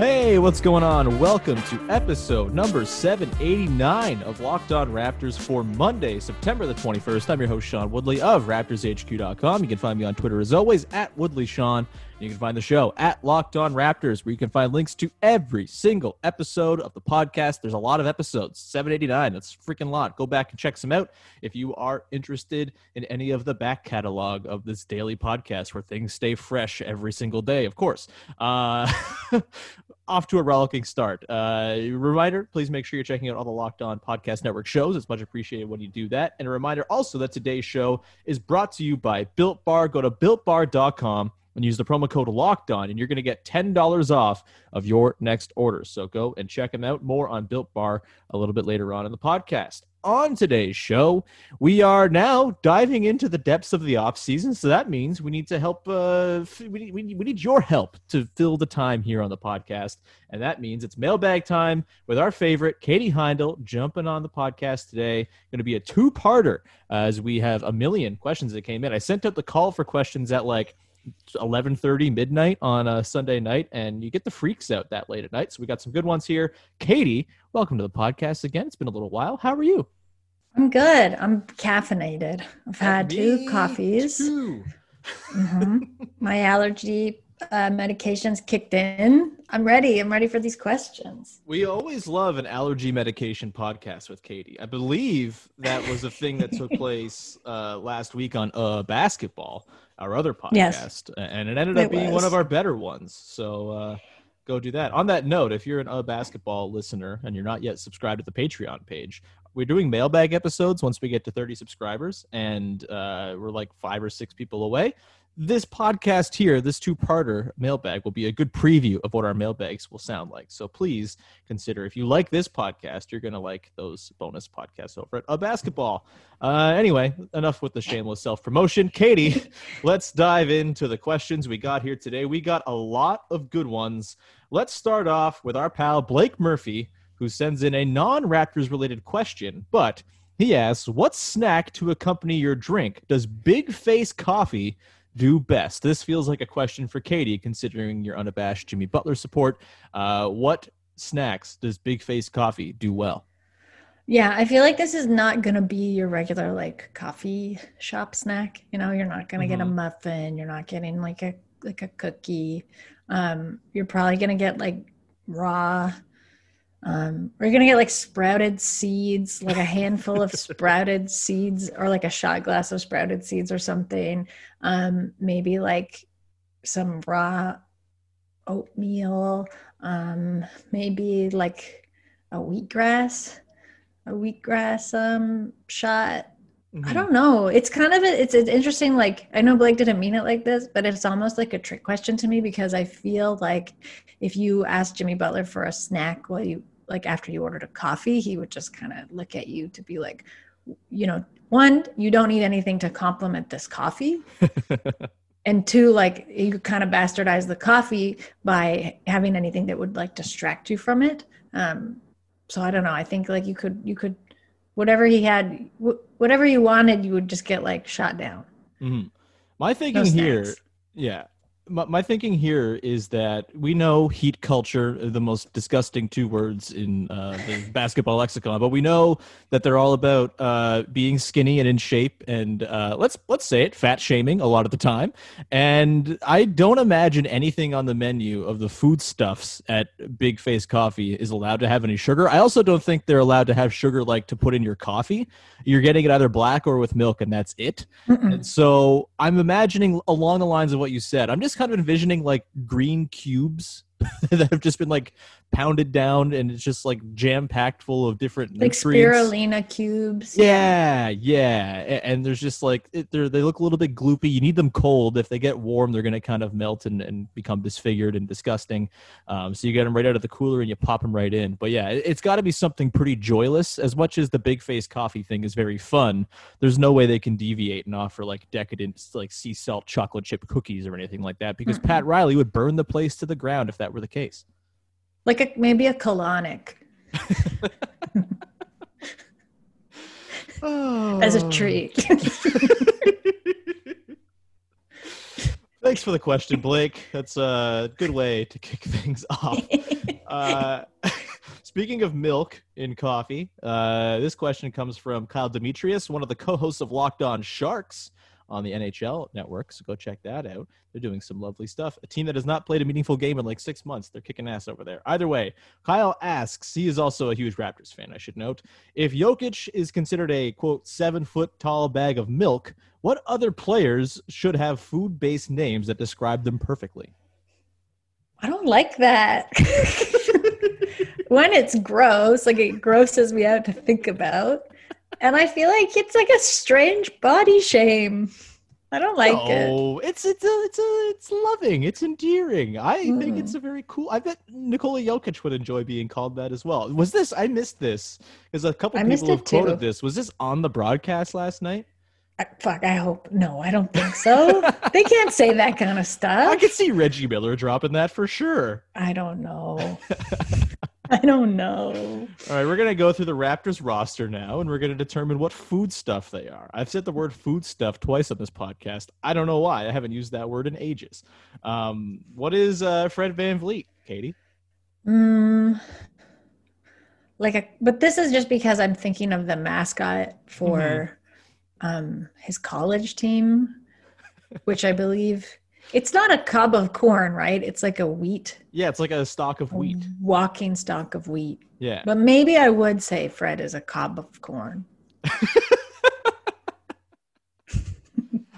Hey, what's going on? Welcome to episode number 789 of Locked On Raptors for Monday, September the 21st. I'm your host, Sean Woodley of RaptorsHQ.com. You can find me on Twitter as always at WoodleySean. You can find the show at Locked On Raptors, where you can find links to every single episode of the podcast. There's a lot of episodes, 789. That's a freaking lot. Go back and check some out if you are interested in any of the back catalog of this daily podcast where things stay fresh every single day, of course. Uh, off to a rollicking start. Uh, reminder, please make sure you're checking out all the Locked On Podcast Network shows. It's much appreciated when you do that. And a reminder also that today's show is brought to you by Built Bar. Go to builtbar.com and use the promo code locked on and you're going to get $10 off of your next order so go and check them out more on built bar a little bit later on in the podcast on today's show. We are now diving into the depths of the off season so that means we need to help uh, we, need, we, need, we need your help to fill the time here on the podcast and that means it's mailbag time with our favorite katie Heindl jumping on the podcast today. Going to be a two-parter as we have a million questions that came in. I sent out the call for questions at like 11:30 midnight on a Sunday night, and you get the freaks out that late at night. So we got some good ones here. Katie, welcome to the podcast again. It's been a little while. How are you? I'm good. I'm caffeinated. I've had Me two coffees. too. Mhm. My allergy uh, medications kicked in. I'm ready. I'm ready for these questions. We always love an allergy medication podcast with Katie. I believe that was a thing that took place uh, last week on uh, basketball, our other podcast, Yes. and it ended up It being one of our better ones. So uh, go do that. On that note, if you're an uh, basketball listener and you're not yet subscribed to the Patreon page, we're doing mailbag episodes once we get to 30 subscribers, and uh, we're like five or six people away. This podcast here, this two-parter mailbag, will be a good preview of what our mailbags will sound like. So please consider if you like this podcast, you're gonna like those bonus podcasts over at a basketball. Uh, anyway, enough with the shameless self-promotion. Katie, let's dive into the questions we got here today. We got a lot of good ones. Let's start off with our pal Blake Murphy, who sends in a non-Raptors related question, but he asks, "What snack to accompany your drink does Big Face Coffee do best?" This feels like a question for Katie, considering your unabashed Jimmy Butler support. Uh, what snacks does Big Face Coffee do well? Yeah, I feel like this is not going to be your regular like coffee shop snack. You know, you're not going to get a muffin, you're not getting like a like a cookie. Um you're probably going to get like raw um going to get like sprouted seeds, like a handful of sprouted seeds or like a shot glass of sprouted seeds or something. Um maybe like some raw oatmeal, um maybe like a wheatgrass a wheatgrass um shot. I don't know. It's kind of a, it's an interesting like I know Blake didn't mean it like this, but it's almost like a trick question to me because I feel like if you ask Jimmy Butler for a snack while you like after you ordered a coffee, he would just kind of look at you to be like, you know, one, you don't need anything to complement this coffee. and two, like you kind of bastardize the coffee by having anything that would like distract you from it. Um, so I don't know. I think like you could you could whatever he had wh- whatever you wanted, you would just get like shot down. Mhm. My thinking No here, yeah, my, my thinking here is that we know heat culture, uh, the most disgusting two words in uh, the basketball lexicon, but we know that they're all about uh, being skinny and in shape, and uh, let's let's say it, fat shaming a lot of the time. And I don't imagine anything on the menu of the foodstuffs at Big Face Coffee is allowed to have any sugar. I also don't think they're allowed to have sugar like to put in your coffee. You're getting it either black or with milk, and that's it. And so I'm imagining along the lines of what you said. I'm just kind of envisioning like green cubes that have just been like pounded down and it's just like jam packed full of different Like nutrients. spirulina cubes. Yeah, yeah, and there's just like it, they're they look a little bit gloopy. You need them cold. If they get warm, they're gonna kind of melt and, and become disfigured and disgusting. Um, so you get them right out of the cooler and you pop them right in. But yeah, it, it's got to be something pretty joyless. As much as the big face coffee thing is very fun, there's no way they can deviate and offer like decadent like sea salt chocolate chip cookies or anything like that because Pat Riley would burn the place to the ground if that were the case. Like a, maybe a colonic as a treat. Thanks for the question, Blake. That's a good way to kick things off. Uh, speaking of milk in coffee, uh, this question comes from Kyle Demetrius, one of the co-hosts of Locked On Sharks on the NHL network. So go check that out. They're doing some lovely stuff. A team that has not played a meaningful game in like six months. They're kicking ass over there. Either way, Kyle asks, he is also a huge Raptors fan, I should note. If Jokic is considered a quote seven foot tall bag of milk, what other players should have food based names that describe them perfectly? I don't like that. when it's gross, like it grosses me out to think about. And I feel like it's like a strange body shame. I don't like it. no, it's it's a, it's a, it's loving. It's endearing. I think it's mm. a very cool. I bet Nikola Jokic would enjoy being called that as well. Was this? I missed this because a couple I people have it too. quoted this. Was this on the broadcast last night? I, fuck, I hope. No, I don't think so. they can't say that kind of stuff. I could see Reggie Miller dropping that for sure. I don't know. I don't know. All right, we're gonna go through the Raptors roster now, and we're gonna determine what food stuff they are. I've said the word food stuff twice on this podcast. I don't know why. I haven't used that word in ages. Um, what is uh, Fred VanVleet, Katie? Mm, like a, but this is just because I'm thinking of the mascot for um, his college team, which I believe it's not a cob of corn, right? It's like a wheat, Yeah, it's like a stalk of wheat. walking stalk of wheat. Yeah. But maybe I would say Fred is a cob of corn.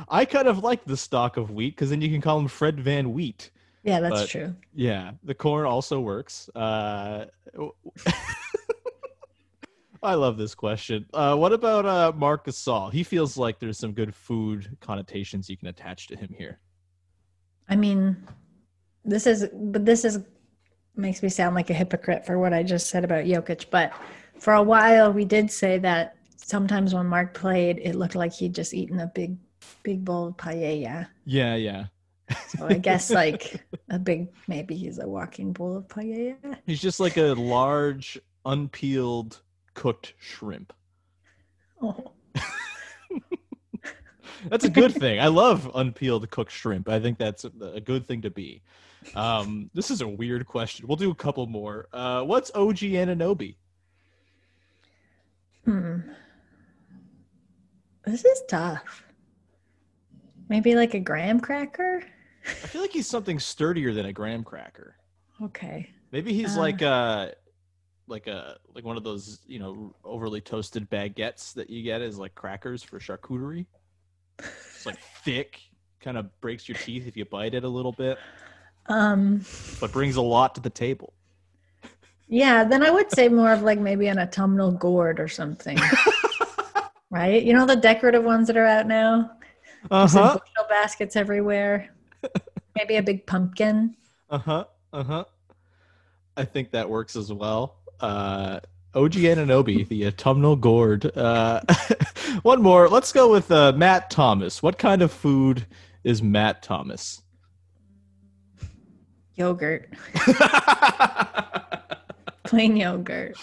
I kind of like the stalk of wheat because then you can call him Fred Van Wheat. Yeah, that's But- true. Yeah, the corn also works. Uh, I love this question. Uh, what about uh, Marc Gasol? He feels like there's some good food connotations you can attach to him here. I mean, this is, but this is makes me sound like a hypocrite for what I just said about Jokic. But for a while, we did say that sometimes when Mark played, it looked like he'd just eaten a big, big bowl of paella. Yeah, yeah. So I guess like a big, maybe he's a walking bowl of paella. He's just like a large, unpeeled, cooked shrimp. Oh, That's a good thing. I love unpeeled cooked shrimp. I think that's a good thing to be. Um, this is a weird question. We'll do a couple more. Uh, what's OG Anunoby? hmm. This is tough. Maybe like a graham cracker. I feel like he's something sturdier than a graham cracker. Okay. Maybe he's Uh. like a like a like one of those you know overly toasted baguettes that you get as like crackers for charcuterie. It's like thick, kind of breaks your teeth if you bite it a little bit, Um. but brings a lot to the table. Yeah, then I would say more of like maybe an autumnal gourd or something. right? You know the decorative ones that are out now? Uh Some huh. bushel baskets everywhere. maybe a big pumpkin. Uh huh. Uh huh. I think that works as well. Uh, OG Anunoby, the autumnal gourd. Uh, one more. Let's go with uh, Matt Thomas. What kind of food is Matt Thomas? Yogurt. Plain yogurt.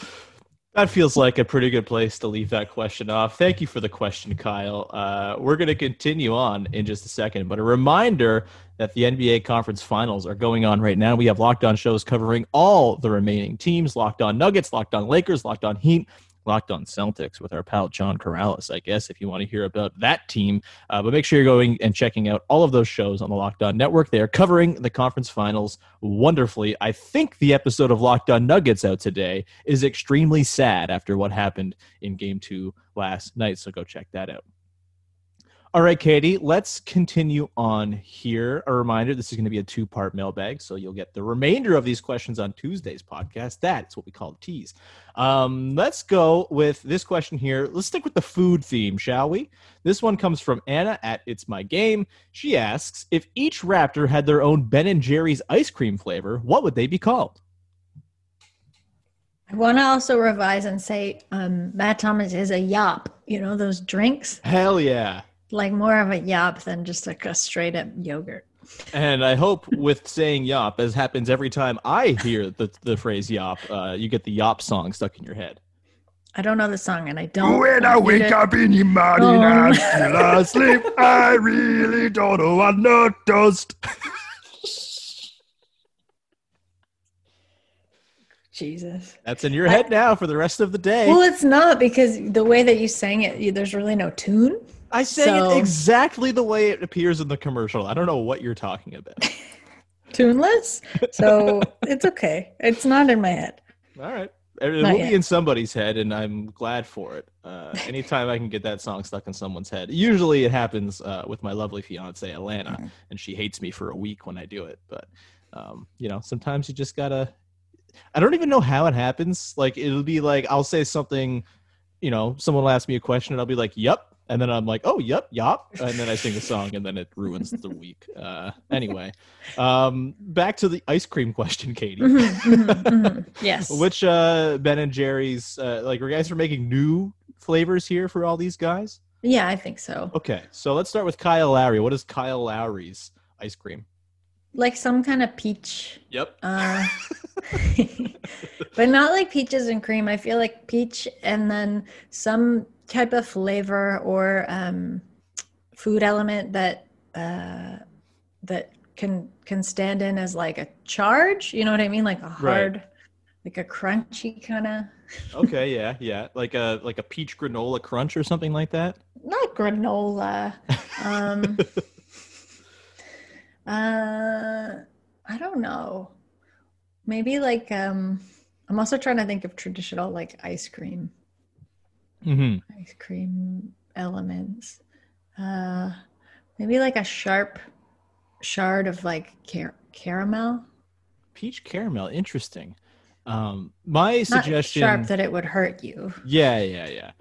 That feels like a pretty good place to leave that question off. Thank you for the question, Kyle. Uh, we're going to continue on in just a second, but a reminder that the NBA conference finals are going on right now. We have locked on shows covering all the remaining teams locked on Nuggets, locked on Lakers, locked on Heat, locked on Celtics with our pal John Karalis, I guess, if you want to hear about that team. Uh, but make sure you're going and checking out all of those shows on the Locked On Network. They are covering the conference finals wonderfully. I think the episode of Locked On Nuggets out today is extremely sad after what happened in game two last night. So go check that out. All right, Katie, let's continue on here. A reminder this is going to be a two part mailbag, so you'll get the remainder of these questions on Tuesday's podcast. That's what we call a tease. Um, let's go with this question here. Let's stick with the food theme, shall we? This one comes from Anna at It's My Game. She asks If each Raptor had their own Ben and Jerry's ice cream flavor, what would they be called? I want to also revise and say um, Matt Thomas is a yop. You know those drinks, Hell yeah. Like more of a yop than just like a straight up yogurt. And I hope with saying yop, as happens every time I hear the, the phrase yop, uh, you get the yop song stuck in your head. I don't know the song, and I don't. When I wake to- up in the morning Oh. and still asleep, I really don't know what no dust. Jesus. That's in your head now for the rest of the day. Well, it's not because the way that you sang it, you, there's really no tune. I sang so- it exactly the way it appears in the commercial. I don't know what you're talking about. tuneless. So it's okay. It's not in my head. All right. It Not will yet. be in somebody's head, and I'm glad for it. Uh, anytime I can get that song stuck in someone's head. Usually it happens uh, with my lovely fiance, Alana, Mm-hmm. and she hates me for a week when I do it. But, um, you know, sometimes you just gotta. I don't even know how it happens. Like, it'll be like, I'll say something, you know, someone will ask me a question, and I'll be like, yep. And then I'm like, oh, yep, yop. And then I sing a song, and then it ruins the week. Uh, anyway, um, back to the ice cream question, Katie. Mhm, mhm, mhm. Yes. Which uh Ben and Jerry's uh like are you guys are making new flavors here for all these guys? Yeah, I think so. Okay, so let's start with Kyle Lowry. What is Kyle Lowry's ice cream? Like some kind of peach. Yep. Uh, but not like peaches and cream. I feel like peach and then some type of flavor or um, food element that uh, that can can stand in as like a charge. You know what I mean? Like a hard, like a crunchy kind of Okay, yeah, yeah. Like a like a peach granola crunch or something like that. not granola. Um, uh, I don't know. Maybe like um, I'm also trying to think of traditional like ice cream, Mm-hmm. ice cream elements. Uh, maybe like a sharp shard of like car- caramel. Peach caramel, interesting. Um my Not suggestion sharp that it would hurt you. Yeah, yeah, yeah.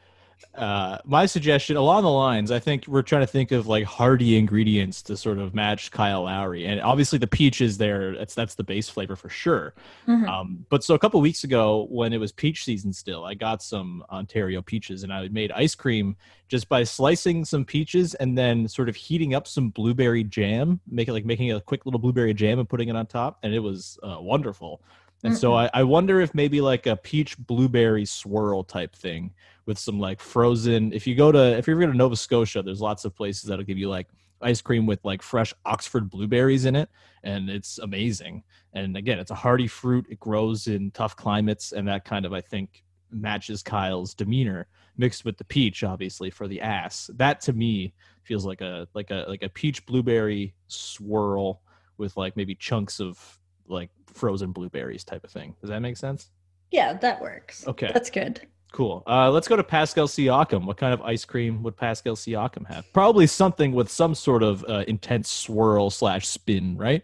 Uh, my suggestion along the lines, I think we're trying to think of like hearty ingredients to sort of match Kyle Lowry, and obviously the peach is there. That's that's the base flavor for sure. Mhm. Um, but so a couple weeks ago, when it was peach season still, I got some Ontario peaches, and I made ice cream just by slicing some peaches and then sort of heating up some blueberry jam, making like making a quick little blueberry jam and putting it on top, and it was uh, wonderful. And so I, I wonder if maybe like a peach blueberry swirl type thing with some like frozen. If you go to if you're going to Nova Scotia, there's lots of places that'll give you like ice cream with like fresh Oxford blueberries in it, and it's amazing. And again, it's a hardy fruit. It grows in tough climates, and that kind of I think matches Kyle's demeanor mixed with the peach, obviously for the ass. That to me feels like a like a like a peach blueberry swirl with like maybe chunks of like frozen blueberries type of thing. Does that make sense? Yeah, that works. Okay. That's good. Cool. Uh, let's go to Pascal Siakam. What kind of ice cream would Pascal Siakam have? Probably something with some sort of uh, intense swirl slash spin, right?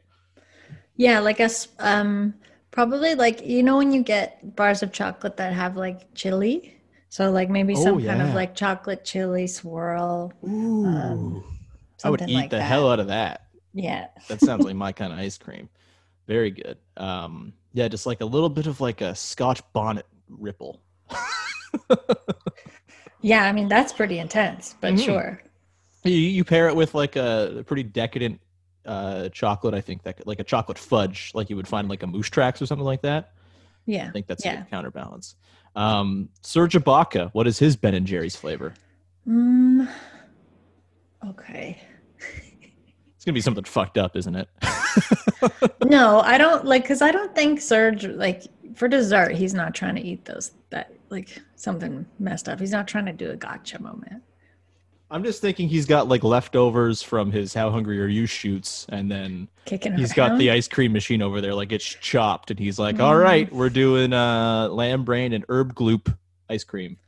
Yeah, like a um probably like you know when you get bars of chocolate that have like chili. So like maybe some Oh, kind of like chocolate chili swirl. Ooh. Um, I would eat like the that. hell out of that. Yeah. That sounds like my kind of ice cream. Very good. Um, yeah, just like a little bit of like a Scotch bonnet ripple. Yeah, I mean that's pretty intense, but Mhm. sure. You, you pair it with like a pretty decadent uh, chocolate. I think that like a chocolate fudge, like you would find like a moose tracks or something like that. Yeah. I think that's a Yeah. good counterbalance. Um, Serge Ibaka, what is his Ben and Jerry's flavor? Mm, okay. It's gonna be something fucked up, isn't it? No, I don't like because I don't think Serge like for dessert he's not trying to eat those that like something messed up. He's not trying to do a gotcha moment. I'm just thinking he's got like leftovers from his How Hungry Are You shoots, and then Kicking he's got the ice cream machine over there, like it's chopped, and he's like, "All right, we're doing uh, lamb brain and herb gloop ice cream."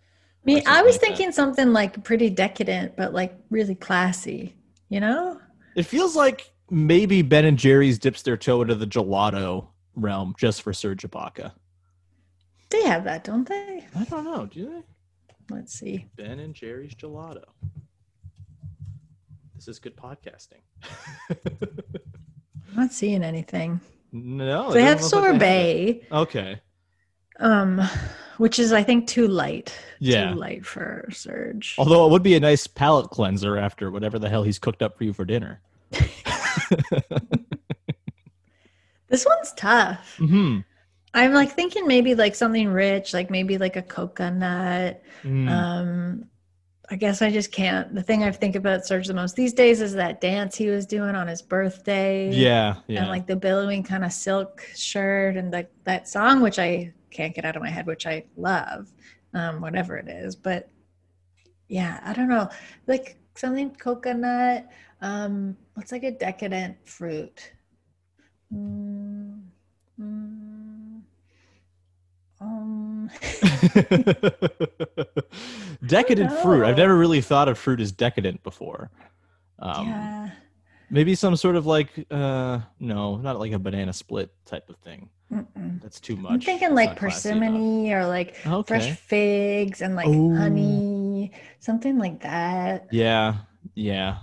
Me, or I was like that. thinking something like pretty decadent, but like really classy. You know? It feels like maybe Ben and Jerry's dips their toe into the gelato realm just for Serge Ibaka. They have that, don't they? I don't know. Do they? Let's see. Ben and Jerry's gelato. This is good podcasting. I'm not seeing anything. no, they have doesn't like they have sorbet, Okay. Um, which is I think too light. Yeah. Too light for Serge. Although it would be a nice palate cleanser after whatever the hell he's cooked up for you for dinner. This one's tough. hmm I'm like thinking maybe like something rich, like maybe like a coconut. Mm. Um, I guess I just can't. The thing I think about Serge the most these days is that dance he was doing on his birthday. yeah, yeah. And like the billowing kind of silk shirt and like that song, which I can't get out of my head, which I love, um, whatever it is. But yeah, I don't know. Like something coconut. Um, what's like a decadent fruit? Mm, mm, um, decadent fruit. I've never really thought of fruit as decadent before. Um, yeah. Maybe some sort of like, uh, no, not like a banana split type of thing. Mm-mm. That's too much. I'm thinking like not classy enough. persimmon or like Okay. fresh figs and like Ooh. honey, something like that. Yeah, yeah.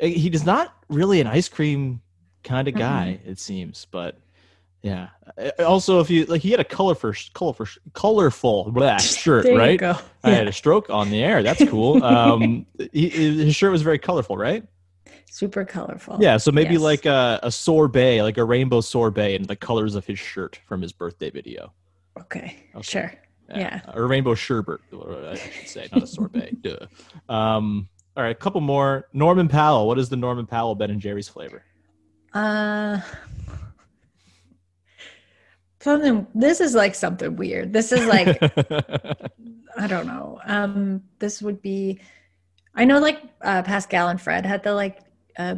Uh, He does not really an ice cream kind of guy, it seems. But yeah. Uh, Also, if you like, he had a colorful, colorful, colorful blah, shirt, right? go. I had a stroke on the air. That's cool. Um, he, his shirt was very colorful, right? Super colorful. Yeah. So maybe Yes. like a, a sorbet, like a rainbow sorbet, and the colors of his shirt from his birthday video. Okay. Okay. Sure. Yeah. Or rainbow sherbet, I should say, not a sorbet. Duh. Um, all right, a couple more. Norman Powell. What is the Norman Powell Ben and Jerry's flavor? Uh something this is like something weird. This is like I don't know. Um this would be I know like uh Pascal and Fred had the like uh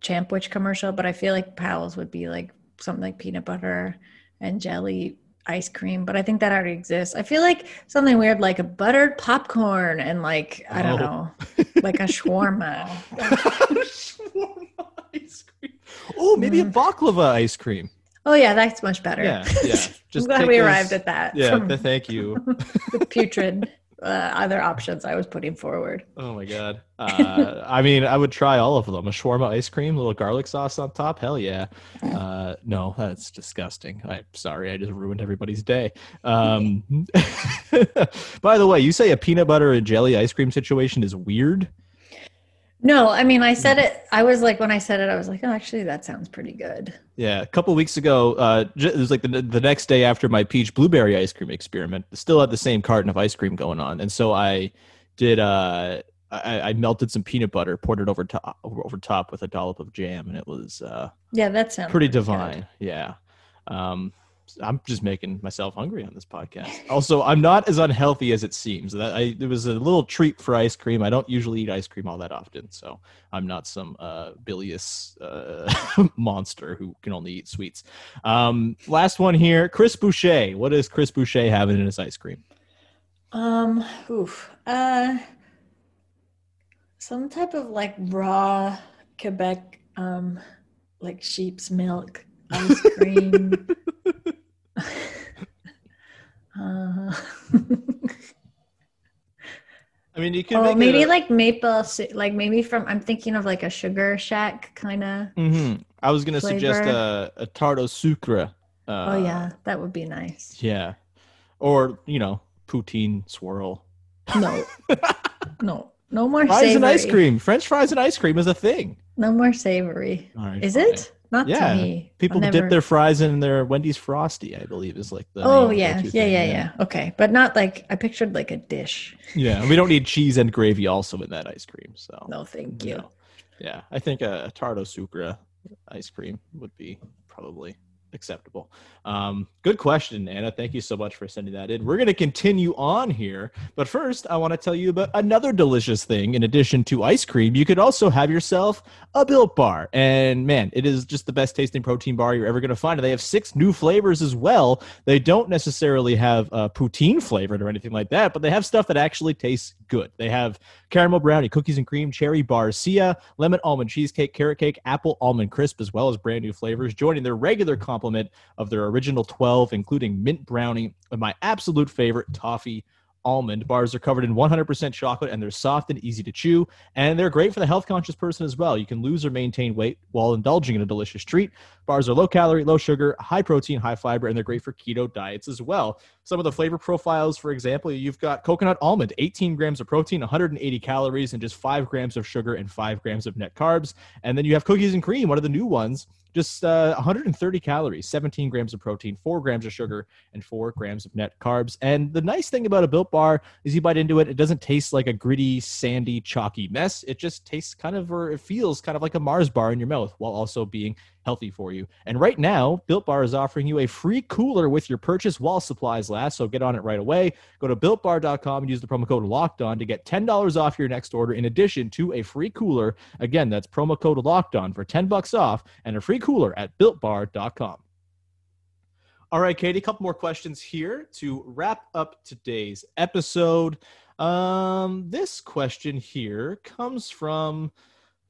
Champ Witch commercial, but I feel like Powell's would be like something like peanut butter and jelly ice cream, but I think that already exists. I feel like something weird like a buttered popcorn and like I don't Oh. know, like a shawarma. Shawarma ice cream. Oh, maybe a baklava ice cream. Oh yeah, that's much better. Yeah, yeah. I'm glad we those- arrived at that. Yeah, thank you. the putrid uh, other options I was putting forward. Oh my god. Uh, I mean, I would try all of them. A shawarma ice cream, little garlic sauce on top. Hell yeah. Uh, no, that's disgusting. I'm sorry, I just ruined everybody's day. Um, by the way, you say a peanut butter and jelly ice cream situation is weird. No, I mean I said it. I was like when I said it, I was like, oh, actually, that sounds pretty good. Yeah, a couple weeks ago, uh, it was like the, the next day after my peach blueberry ice cream experiment. Still had the same carton of ice cream going on, and so I did. Uh, I, I melted some peanut butter, poured it over top over top with a dollop of jam, and it was uh, Yeah, that sounds pretty good. divine. Yeah. Um, I'm just making myself hungry on this podcast. Also, I'm not as unhealthy as it seems. That I it was a little treat for ice cream. I don't usually eat ice cream all that often, so I'm not some uh, bilious uh, monster who can only eat sweets. Um, last one here, Chris Boucher. What is Chris Boucher having in his ice cream? Um, oof. Uh, some type of like raw Quebec, um, like sheep's milk ice cream. uh, I mean, you can oh, maybe a- like maple, like maybe from. I'm thinking of like a sugar shack kind of. Mm-hmm. I was gonna suggest a, a tart au sucre. Uh, oh yeah, that would be nice. Yeah. Or, you know, poutine swirl. No, no, no more Fries savory. and ice cream. French fries and ice cream is a thing. No more savory. Right, Is fine. it? Not Yeah. to me. People I've dip their fries in their Wendy's Frosty, I believe, is like the Oh yeah, yeah, thing, yeah, yeah. Okay, but not like I pictured like a dish. Yeah, we don't need cheese and gravy also in that ice cream. So No, thank you. no. Yeah, I think a, a tart au sucre ice cream would be probably acceptable. Um, good question, Anna. Thank you so much for sending that in. We're going to continue on here, but first, I want to tell you about another delicious thing. In addition to ice cream, you could also have yourself a Built Bar, and man, it is just the best tasting protein bar you're ever going to find. They have six new flavors as well. They don't necessarily have uh, poutine flavored or anything like that, but they have stuff that actually tastes good. They have caramel brownie, cookies and cream, cherry bar, barcia, lemon almond cheesecake, carrot cake, apple almond crisp, as well as brand new flavors, joining their regular complement of their original 12, including mint brownie and my absolute favorite, toffee almond. Bars are covered in 100% chocolate and they're soft and easy to chew. And they're great for the health conscious person as well. You can lose or maintain weight while indulging in a delicious treat. Bars are low calorie, low sugar, high protein, high fiber, and they're great for keto diets as well. Some of the flavor profiles, for example, you've got coconut almond, 18 grams of protein, 180 calories, and just 5 grams of sugar and 5 grams of net carbs. And then you have cookies and cream, one of the new ones just uh, 130 calories, 17 grams of protein, 4 grams of sugar, and 4 grams of net carbs. And the nice thing about a Built Bar is you bite into it, it doesn't taste like a gritty, sandy, chalky mess. It just tastes kind of, or it feels kind of like a Mars bar in your mouth while also being healthy for you. And right now, Built Bar is offering you a free cooler with your purchase while supplies last. So get on it right away. Go to builtbar.com and use the promo code locked on to get $10 off your next order in addition to a free cooler. Again, that's promo code locked on for 10 bucks off and a free cooler at builtbar.com. All right, Katie, a couple more questions here to wrap up today's episode. Um, this question here comes from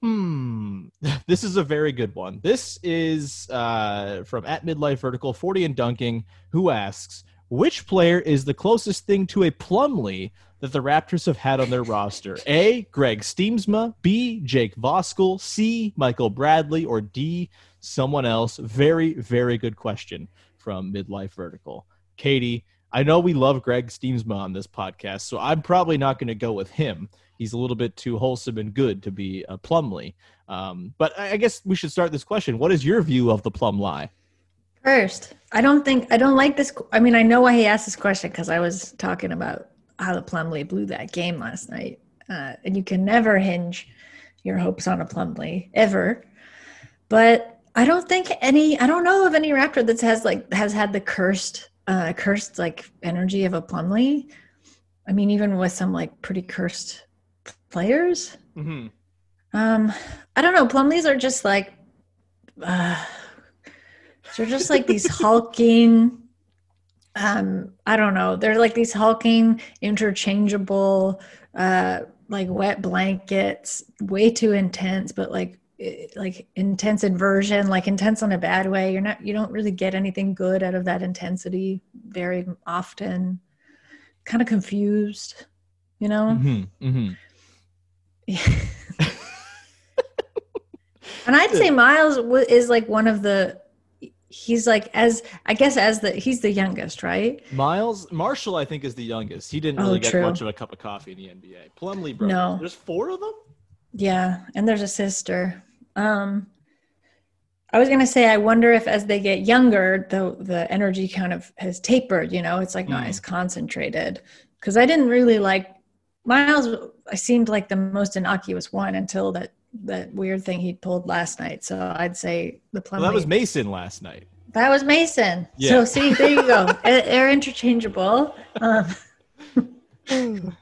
Hmm. This is a very good one. This is uh, from at midlife vertical 40 and dunking, who asks, which player is the closest thing to a Plumlee that the Raptors have had on their roster? A. Greg Stiemsma, B. Jake Voskuhl, C. Michael Bradley, or D. Someone else? Very, very good question from midlife vertical. Katie, I know we love Greg Stiemsma on this podcast, so I'm probably not going to go with him. He's a little bit too wholesome and good to be a Plumlee. Um, but I guess we should start this question. What is your view of the Plumlee? First, I don't think I don't like this. I mean, I know why he asked this question because I was talking about how the Plumlee blew that game last night, uh, and you can never hinge your hopes on a Plumlee ever. But I don't think any. I don't know of any Raptor that has like has had the cursed uh, cursed like energy of a Plumlee. I mean, even with some like pretty cursed players. Mm-hmm. Um, I don't know. Plumlees are just like uh, they're just like these hulking. Um, I don't know. They're like these hulking, interchangeable, uh, like wet blankets, way too intense, but like like intense inversion, like intense in a bad way. You're not, you don't really get anything good out of that intensity very often. Kind of confused, you know. Mm-hmm. Mm-hmm. And I'd say Miles is like one of the. He's like as I guess as the he's the youngest, right? Miles Marshall, I think, is the youngest. He didn't really oh, get much of a cup of coffee in the NBA. Plumlee brothers. No, there's four of them. Yeah, and there's a sister. Um, I was gonna say, I wonder if as they get younger, the the energy kind of has tapered. You know, it's like not mm. as concentrated. Because I didn't really like Miles. I seemed like the most innocuous one until that that weird thing he pulled last night. So I'd say the plum. Well, that was Mason last night. That was Mason. Yeah. So see, there you go. They're interchangeable. Um,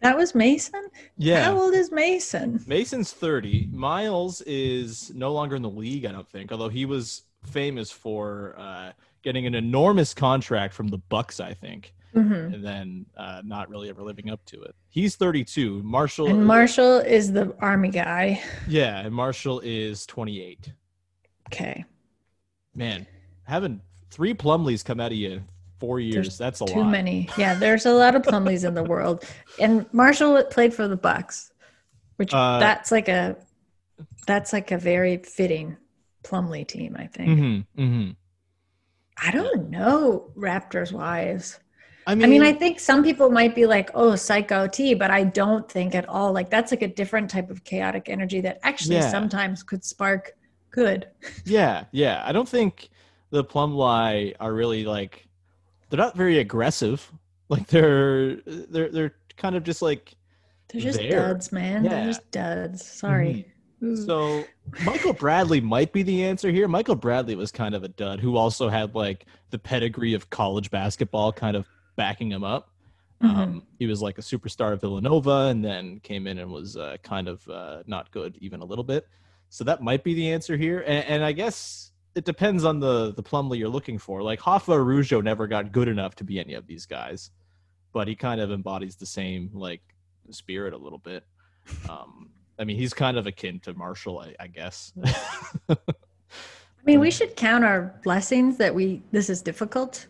that was Mason. Yeah. How old is Mason? Mason's thirty. Miles is no longer in the league. I don't think, although he was famous for uh, getting an enormous contract from the Bucks. I think mm-hmm. and then uh, not really ever living up to it. He's 32. Marshall and Marshall is the army guy. Yeah, and Marshall is 28. Okay. Man, having three Plumlees come out of you four years, there's that's a too lot. Too many. Yeah, there's a lot of Plumlees in the world. And Marshall played for the Bucks, which uh, that's like a that's like a very fitting Plumlee team, I think. Mm-hmm, mm-hmm. I don't know Raptors wise. I mean, I mean, I think some people might be like, "Oh, psycho T," but I don't think at all. Like that's like a different type of chaotic energy that actually yeah. sometimes could spark good. Yeah, yeah. I don't think the Plumlee are really like they're not very aggressive. Like they're they're they're kind of just like they're just there. duds, man. Yeah. They're just duds. Mm-hmm. Sorry. So Michael Bradley might be the answer here. Michael Bradley was kind of a dud who also had like the pedigree of college basketball kind of backing him up. Mhm. Um, he was like a superstar of Villanova and then came in and was uh, kind of uh, not good even a little bit. So that might be the answer here. And, and I guess it depends on the the Plumlee you're looking for. Like Hoffa Araujo never got good enough to be any of these guys, but he kind of embodies the same like spirit a little bit. Um, I mean, he's kind of akin to Marshall, I, I guess. I mean, we should count our blessings that we this is difficult.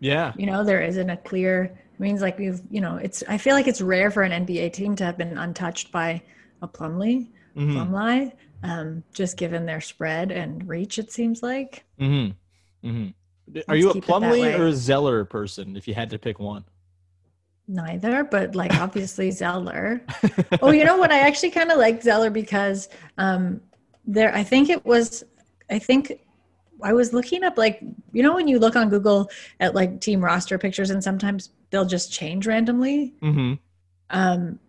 Yeah. You know, there isn't a clear it means like we've you know it's I feel like it's rare for an NBA team to have been untouched by a Plumlee, hmm Plumlee, um, just given their spread and reach. It seems like hmm hmm Are you a keep it that Plumlee or a Zeller person? If you had to pick one. neither, but like obviously Zeller. oh, you know what? I actually kind of like Zeller because um, there. I think it was. I think I was looking up like you know when you look on Google at like team roster pictures and sometimes they'll just change randomly. hmm Um,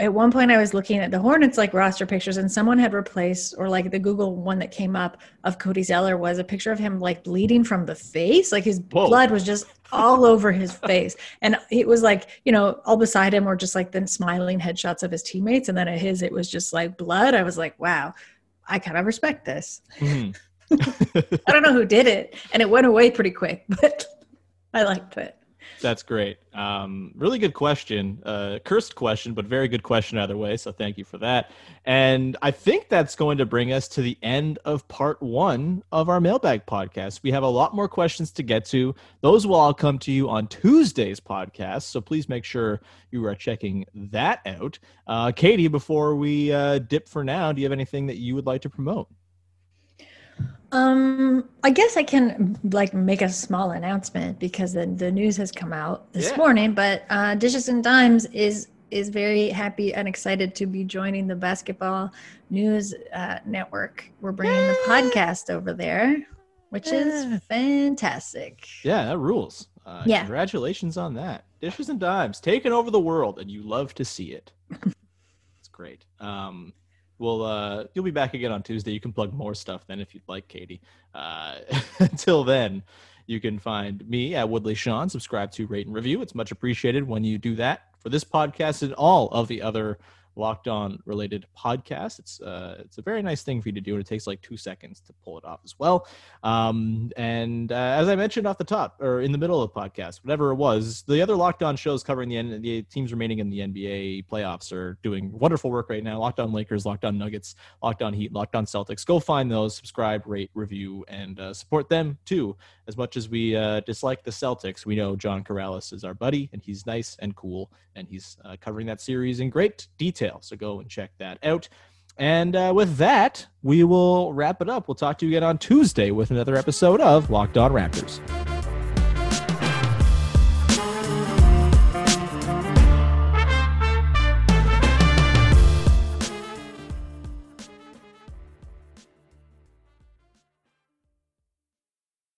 at one point, I was looking at the Hornets like roster pictures, and someone had replaced, or like the Google one that came up of Cody Zeller was a picture of him like bleeding from the face, like his Whoa. blood was just all over his face, and it was like you know all beside him were just like the smiling headshots of his teammates, and then at his it was just like blood. I was like, wow, I kind of respect this. hmm I don't know who did it, and it went away pretty quick, but I liked it. That's great. Um, really good question. Uh, cursed question, but very good question either way. So thank you for that. And I think that's going to bring us to the end of part one of our mailbag podcast. We have a lot more questions to get to. Those will all come to you on Tuesday's podcast. So please make sure you are checking that out. Uh, Katie, before we uh, dip for now, do you have anything that you would like to promote? Um, I guess I can like make a small announcement because the, the news has come out this Yeah. morning. But uh, Dishes and Dimes is is very happy and excited to be joining the basketball news uh, network. We're bringing the podcast over there, which Yeah. is fantastic. Yeah, that rules. Uh, Yeah. Congratulations on that. Dishes and dimes taking over the world, and you love to see it. it's great. Um, well, uh, you'll be back again on Tuesday. You can plug more stuff then if you'd like, Katie. Uh, until then, you can find me at Woodley Sean. Subscribe to Rate and Review. It's much appreciated when you do that for this podcast and all of the other locked on related podcast. It's uh, it's a very nice thing for you to do, and it takes like two seconds to pull it off as well. Um, and uh, as I mentioned off the top or in the middle of the podcast, whatever it was, the other locked on shows covering the, the teams remaining in the NBA playoffs are doing wonderful work right now. Locked on Lakers, Locked on Nuggets, Locked on Heat, Locked on Celtics. Go find those, subscribe, rate, review, and uh, support them too. As much as we uh, dislike the Celtics, we know John Karalis is our buddy, and he's nice and cool, and he's uh, covering that series in great detail. So go and check that out. And uh, with that, we will wrap it up. We'll talk to you again on Tuesday with another episode of Locked On Raptors.